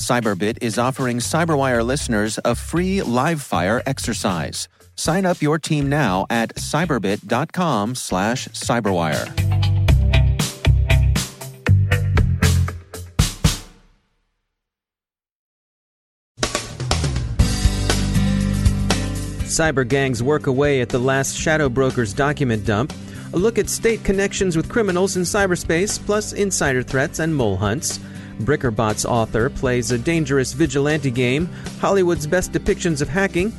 Cyberbit is offering Cyberwire listeners a free live fire exercise. Sign up your team now at cyberbit.com slash cyberwire. Cyber gangs work away at the last Shadow Brokers document dump. A look at state connections with criminals in cyberspace, plus insider threats and mole hunts. Brickerbot's author plays a dangerous vigilante game, Hollywood's best depictions of hacking,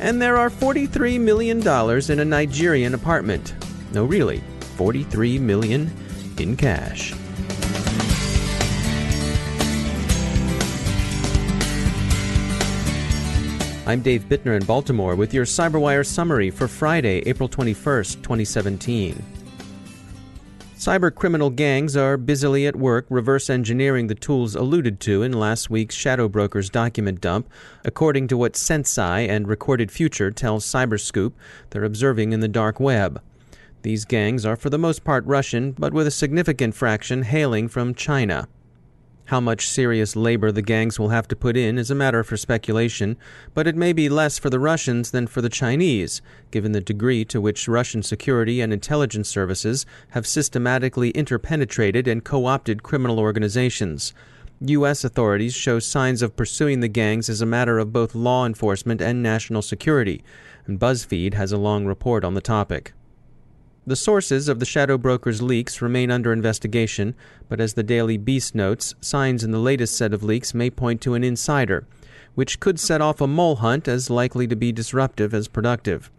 and there are $43 million in a Nigerian apartment. No, really, 43 million in cash. I'm Dave Bittner in Baltimore with your CyberWire summary for Friday, April 21st, 2017. Cyber criminal gangs are busily at work reverse engineering the tools alluded to in last week's Shadow Brokers document dump, according to what SenseCy and Recorded Future tells Cyberscoop they're observing in the dark web. These gangs are for the most part Russian, but with a significant fraction hailing from China. How much serious labor the gangs will have to put in is a matter for speculation, but it may be less for the Russians than for the Chinese, given the degree to which Russian security and intelligence services have systematically interpenetrated and co opted criminal organizations. U.S. authorities show signs of pursuing the gangs as a matter of both law enforcement and national security, and BuzzFeed has a long report on the topic. The sources of the Shadow Brokers leaks remain under investigation, but as the Daily Beast notes, signs in the latest set of leaks may point to an insider, which could set off a mole hunt as likely to be disruptive as productive.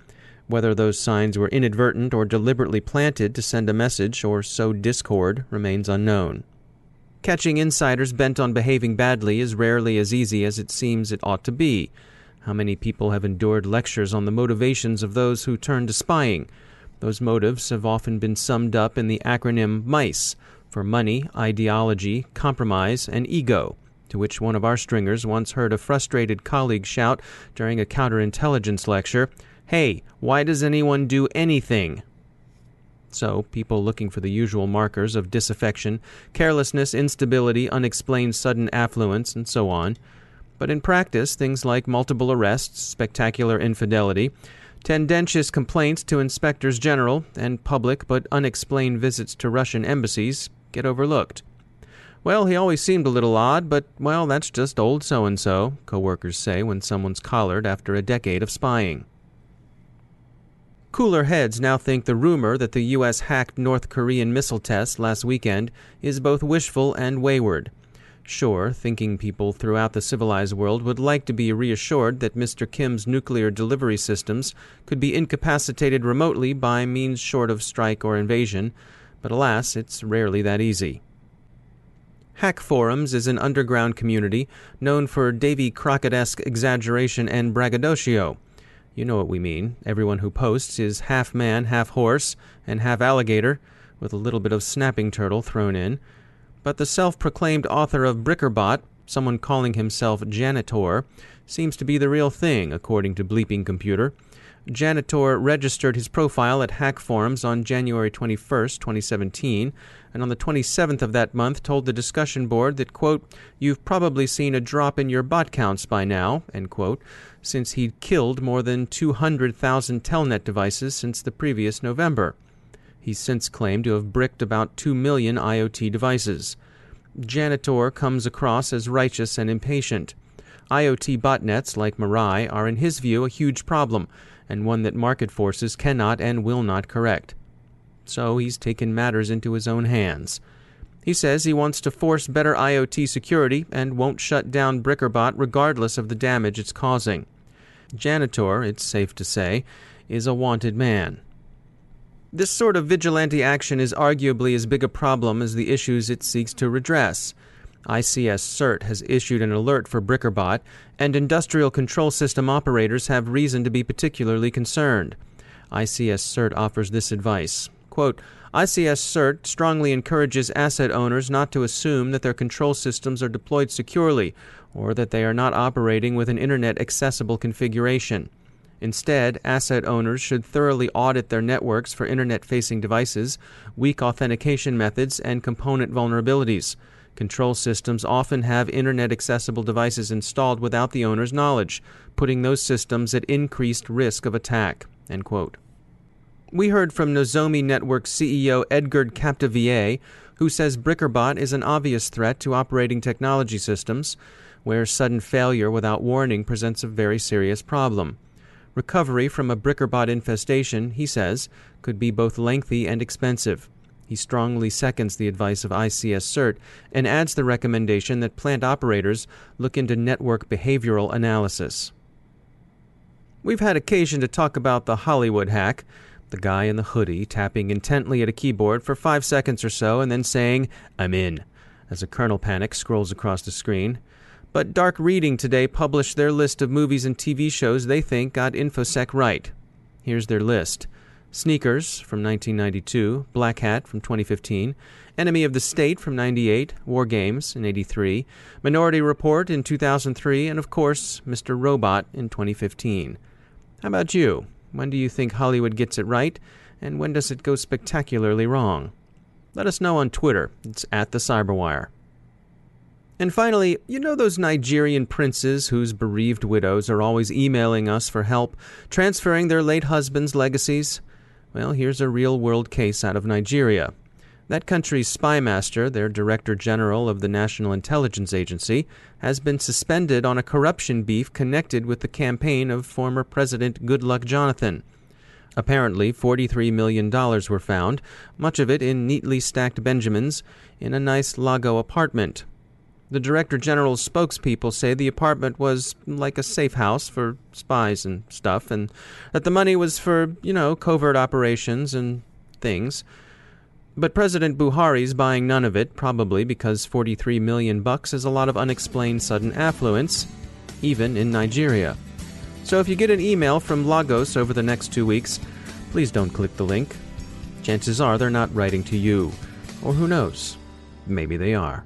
Whether those signs were inadvertent or deliberately planted to send a message or sow discord remains unknown. Catching insiders bent on behaving badly is rarely as easy as it seems it ought to be. How many people have endured lectures on the motivations of those who turn to spying? Those motives have often been summed up in the acronym MICE for money, ideology, compromise, and ego, to which one of our stringers once heard a frustrated colleague shout during a counterintelligence lecture, Hey, why does anyone do anything? So, people looking for the usual markers of disaffection, carelessness, instability, unexplained sudden affluence, and so on. But in practice, things like multiple arrests, spectacular infidelity, Tendentious complaints to inspectors general and public but unexplained visits to Russian embassies get overlooked. Well, he always seemed a little odd, but, well, that's just old so and so, co workers say when someone's collared after a decade of spying. Cooler heads now think the rumor that the U.S. hacked North Korean missile test last weekend is both wishful and wayward. Sure, thinking people throughout the civilized world would like to be reassured that Mr. Kim's nuclear delivery systems could be incapacitated remotely by means short of strike or invasion, but alas, it's rarely that easy. Hack Forums is an underground community known for Davy Crockett-esque exaggeration and braggadocio. You know what we mean. Everyone who posts is half man, half horse, and half alligator, with a little bit of snapping turtle thrown in but the self proclaimed author of Brickerbot, someone calling himself Janitor, seems to be the real thing, according to Bleeping Computer. Janitor registered his profile at Hack Forums on January 21, 2017, and on the 27th of that month told the discussion board that, quote, You've probably seen a drop in your bot counts by now, end quote, since he'd killed more than 200,000 Telnet devices since the previous November. He's since claimed to have bricked about 2 million IoT devices. Janitor comes across as righteous and impatient. IoT botnets like Mirai are, in his view, a huge problem, and one that market forces cannot and will not correct. so he's taken matters into his own hands. He says he wants to force better IoT security and won't shut down Brickerbot regardless of the damage it's causing. Janitor, it's safe to say, is a wanted man. This sort of vigilante action is arguably as big a problem as the issues it seeks to redress. ICS CERT has issued an alert for Brickerbot, and industrial control system operators have reason to be particularly concerned. ICS CERT offers this advice Quote, ICS CERT strongly encourages asset owners not to assume that their control systems are deployed securely or that they are not operating with an Internet accessible configuration. Instead, asset owners should thoroughly audit their networks for Internet facing devices, weak authentication methods, and component vulnerabilities. Control systems often have Internet accessible devices installed without the owner's knowledge, putting those systems at increased risk of attack. We heard from Nozomi Network CEO Edgard Capdevielle, who says Brickerbot is an obvious threat to operating technology systems, where sudden failure without warning presents a very serious problem. Recovery from a Brickerbot infestation, he says, could be both lengthy and expensive. He strongly seconds the advice of ICS CERT and adds the recommendation that plant operators look into network behavioral analysis. We've had occasion to talk about the Hollywood hack, the guy in the hoodie tapping intently at a keyboard for five seconds or so and then saying, I'm in, as a kernel panic scrolls across the screen. But Dark Reading today published their list of movies and TV shows they think got InfoSec right. Here's their list Sneakers from 1992, Black Hat from 2015, Enemy of the State from 98, War Games in 83, Minority Report in 2003, and of course, Mr. Robot in 2015. How about you? When do you think Hollywood gets it right? And when does it go spectacularly wrong? Let us know on Twitter. It's at the Cyberwire. And finally, you know those Nigerian princes whose bereaved widows are always emailing us for help transferring their late husbands' legacies? Well, here's a real world case out of Nigeria. That country's spymaster, their director general of the National Intelligence Agency, has been suspended on a corruption beef connected with the campaign of former President Goodluck Jonathan. Apparently, $43 million were found, much of it in neatly stacked Benjamins, in a nice Lagos apartment. The Director General's spokespeople say the apartment was like a safe house for spies and stuff, and that the money was for, you know, covert operations and things. But President Buhari's buying none of it, probably because 43 million bucks is a lot of unexplained sudden affluence, even in Nigeria. So if you get an email from Lagos over the next two weeks, please don't click the link. Chances are they're not writing to you. Or who knows? Maybe they are.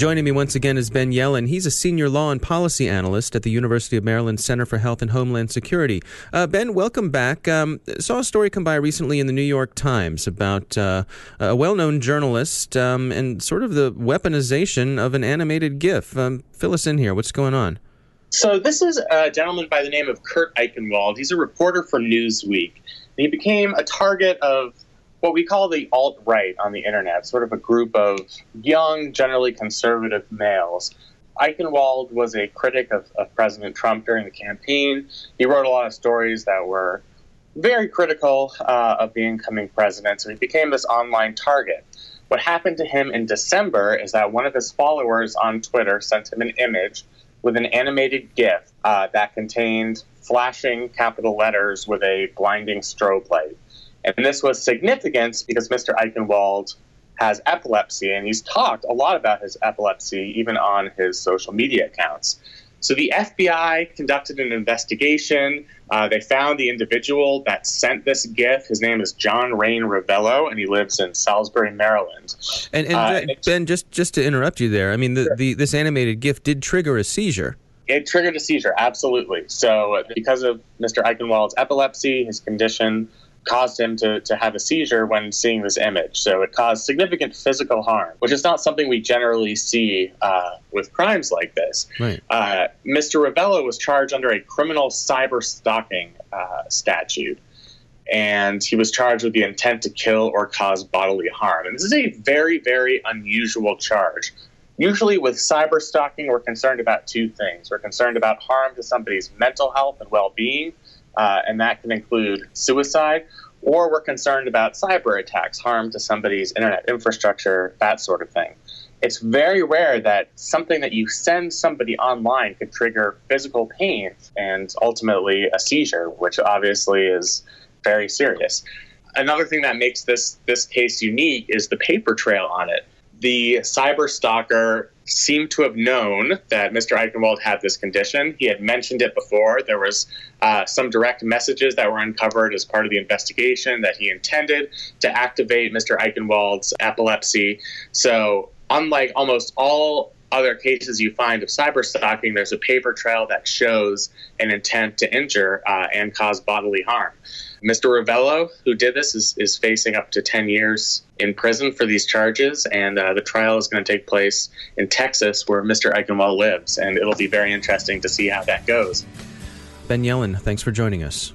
Joining me once again is Ben Yelin. He's a senior law and policy analyst at the University of Maryland Center for Health and Homeland Security. Uh, ben, welcome back. Um, saw a story come by recently in the New York Times about uh, a well known journalist um, and sort of the weaponization of an animated GIF. Um, fill us in here. What's going on? So, this is a gentleman by the name of Kurt Eichenwald. He's a reporter for Newsweek. He became a target of what we call the alt right on the internet, sort of a group of young, generally conservative males. Eichenwald was a critic of, of, President Trump during the campaign. He wrote a lot of stories that were very critical uh, of the incoming president, so he became this online target. What happened to him in December is that one of his followers on Twitter sent him an image with an animated GIF uh, that contained flashing capital letters with a blinding strobe light. And this was significant because Mr. Eichenwald has epilepsy, and he's talked a lot about his epilepsy even on his social media accounts. So the FBI conducted an investigation. Uh, they found the individual that sent this GIF. His name is John Rayne Rivello, and he lives in Salisbury, Maryland. And, and uh, Ben, just just to interrupt you there, I mean, the, sure. the, this animated GIF did trigger a seizure. It triggered a seizure, absolutely. So because of Mr. Eichenwald's epilepsy, his condition, caused him to, to have a seizure when seeing this image. So it caused significant physical harm, which is not something we generally see uh, with crimes like this. Right. Uh, Mr. Rivello was charged under a criminal cyber stalking uh, statute. And he was charged with the intent to kill or cause bodily harm. And this is a very, very unusual charge. Usually, with cyber stalking, we're concerned about two things. We're concerned about harm to somebody's mental health and well being, uh, and that can include suicide, or we're concerned about cyber attacks, harm to somebody's internet infrastructure, that sort of thing. It's very rare that something that you send somebody online could trigger physical pain and ultimately a seizure, which obviously is very serious. Another thing that makes this this case unique is the paper trail on it. The cyber stalker seemed to have known that Mr. Eichenwald had this condition. He had mentioned it before. There was uh, some direct messages that were uncovered as part of the investigation that he intended to activate Mr. Eichenwald's epilepsy. So, unlike almost all other cases you find of cyber stalking, there's a paper trail that shows an intent to injure uh, and cause bodily harm. Mr. Rivello, who did this, is, is facing up to 10 years in prison for these charges, and uh, the trial is going to take place in Texas, where Mr. Eichenwald lives, and it'll be very interesting to see how that goes. Ben Yelin, thanks for joining us.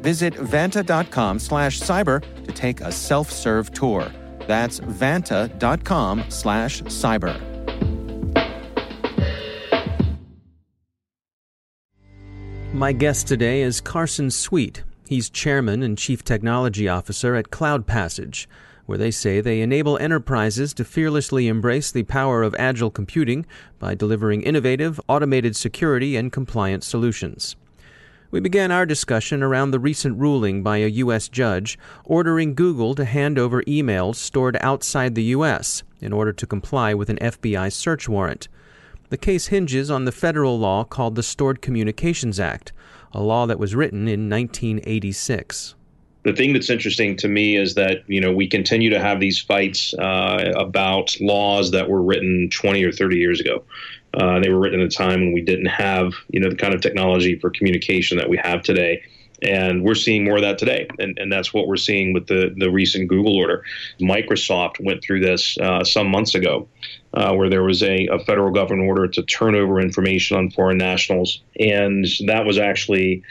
Visit vanta.com slash cyber to take a self-serve tour. That's vanta.com slash cyber. My guest today is Carson Sweet. He's chairman and chief technology officer at Cloud Passage, where they say they enable enterprises to fearlessly embrace the power of agile computing by delivering innovative, automated security and compliance solutions. We began our discussion around the recent ruling by a U.S. judge ordering Google to hand over emails stored outside the U.S. in order to comply with an FBI search warrant. The case hinges on the federal law called the Stored Communications Act, a law that was written in 1986 the thing that's interesting to me is that you know we continue to have these fights uh, about laws that were written 20 or 30 years ago uh, they were written at a time when we didn't have, you know, the kind of technology for communication that we have today. And we're seeing more of that today. And, and that's what we're seeing with the, the recent Google order. Microsoft went through this uh, some months ago, uh, where there was a, a federal government order to turn over information on foreign nationals. And that was actually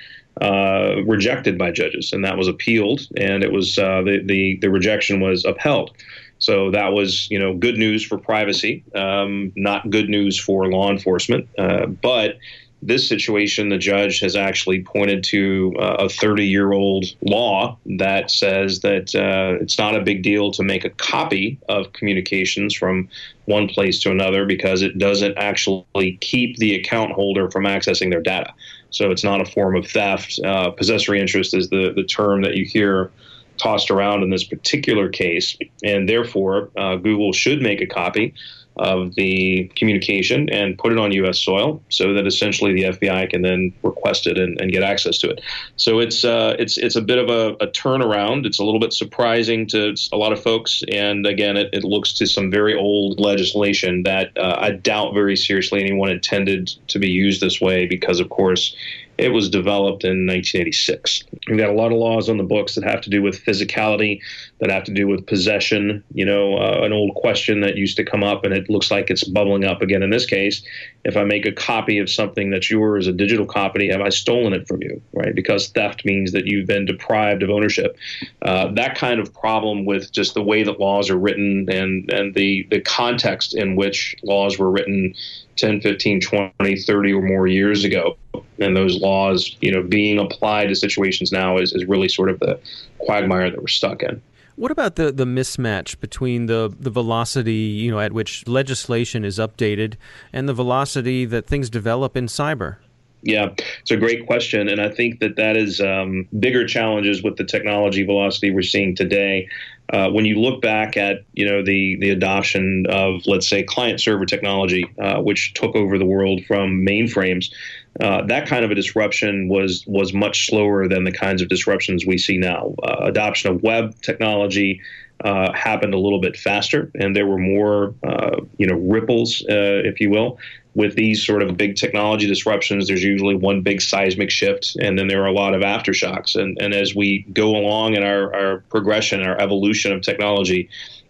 uh, rejected by judges, and that was appealed, and it was uh, the, the the rejection was upheld. So that was, you know, good news for privacy, um, not good news for law enforcement. Uh, but this situation, the judge has actually pointed to uh, a 30 year old law that says that uh, it's not a big deal to make a copy of communications from one place to another because it doesn't actually keep the account holder from accessing their data. So it's not a form of theft. Uh, possessory interest is the, the term that you hear tossed around in this particular case, and therefore uh, Google should make a copy of the communication and put it on U.S. soil, so that essentially the FBI can then request it and, and get access to it. So it's uh, it's it's a bit of a, a, turnaround. It's a little bit surprising to a lot of folks, and again, it, it looks to some very old legislation that uh, I doubt very seriously anyone intended to be used this way, because of course it was developed in 1986. We've got a lot of laws on the books that have to do with physicality, that have to do with possession. You know, uh, an old question that used to come up, and it looks like it's bubbling up again in this case. If I make a copy of something that's yours, a digital copy, have I stolen it from you? Right? Because theft means that you've been deprived of ownership. Uh, that kind of problem with just the way that laws are written and and the the context in which laws were written 10, 15, 20, 30 or more years ago. And those laws, you know, being applied to situations now is, is really sort of the quagmire that we're stuck in. What about the, the mismatch between the, the velocity, you know, at which legislation is updated and the velocity that things develop in cyber? Yeah, it's a great question, and I think that that is um, bigger challenges with the technology velocity we're seeing today. Uh, when you look back at you know the the adoption of let's say client server technology, uh, which took over the world from mainframes, uh, that kind of a disruption was was much slower than the kinds of disruptions we see now. Uh, adoption of web technology. Uh, happened a little bit faster, and there were more, uh, you know, ripples, if you will, with these sort of big technology disruptions, there's usually one big seismic shift, and then there are a lot of aftershocks. And, and as we go along in our, our progression, our evolution of technology,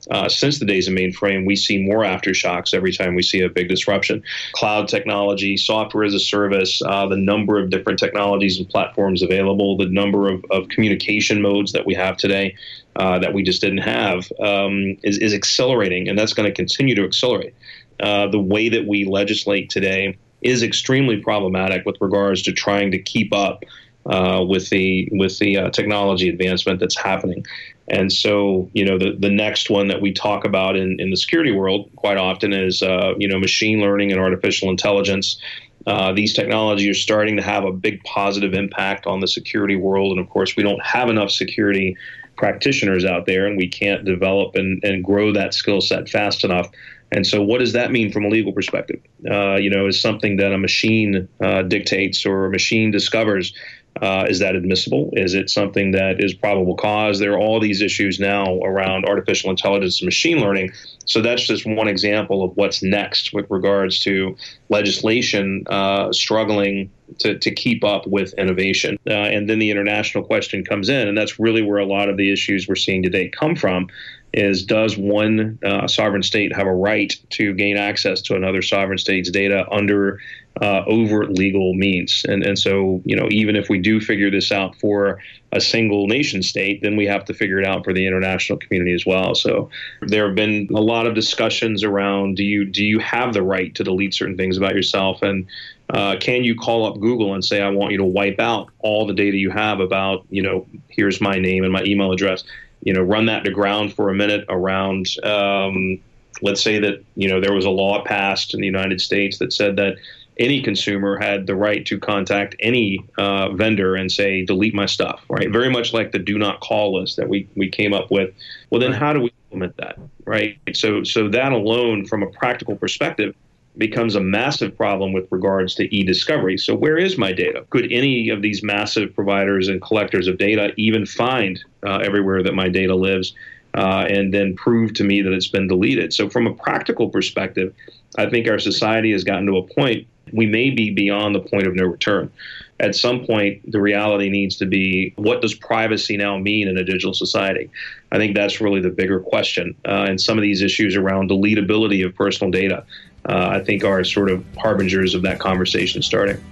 uh, since the days of mainframe, we see more aftershocks every time we see a big disruption. Cloud technology, software as a service, uh, the number of different technologies and platforms available, the number of, of communication modes that we have today uh, that we just didn't have um, is, is accelerating, and that's going to continue to accelerate. Uh, the way that we legislate today is extremely problematic with regards to trying to keep up uh, with the with the uh, technology advancement that's happening. And so, you know, the, the next one that we talk about in, in the security world quite often is, uh, you know, machine learning and artificial intelligence. Uh, these technologies are starting to have a big positive impact on the security world. And of course, we don't have enough security practitioners out there, and we can't develop and, and grow that skill set fast enough and so, what does that mean from a legal perspective? Uh, you know, is something that a machine uh, dictates or a machine discovers? Uh, is that admissible? Is it something that is probable cause? There are all these issues now around artificial intelligence and machine learning. So that's just one example of what's next with regards to legislation uh, struggling to, to keep up with innovation. Uh, and then the international question comes in, and that's really where a lot of the issues we're seeing today come from is does one uh, sovereign state have a right to gain access to another sovereign state's data under uh, overt legal means? And and so you know even if we do figure this out for a single nation state, then we have to figure it out for the international community as well. So there have been a lot of discussions around do you do you have the right to delete certain things about yourself and uh, can you call up Google and say, I want you to wipe out all the data you have about, you know, here's my name and my email address? You know, run that to ground for a minute around, um, let's say that, you know, there was a law passed in the United States that said that any consumer had the right to contact any uh, vendor and say, delete my stuff, right? Very much like the do not call list that we, we came up with. Well, then how do we implement that, right? So, so that alone, from a practical perspective, becomes a massive problem with regards to e-discovery. So where is my data? Could any of these massive providers and collectors of data even find uh, everywhere that my data lives uh, and then prove to me that it's been deleted? So from a practical perspective, I think our society has gotten to a point we may be beyond the point of no return. At some point, the reality needs to be what does privacy now mean in a digital society? I think that's really the bigger question. Uh, and some of these issues around deletability of personal data uh, I think are sort of harbingers of that conversation starting.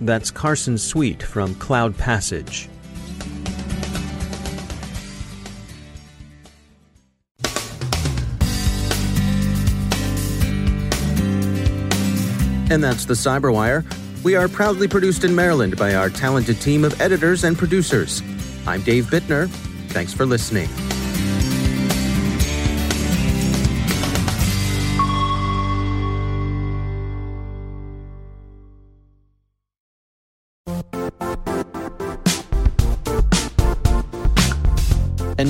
That's Carson Sweet from Cloud Passage. And that's the Cyberwire. We are proudly produced in Maryland by our talented team of editors and producers. I'm Dave Bittner. Thanks for listening.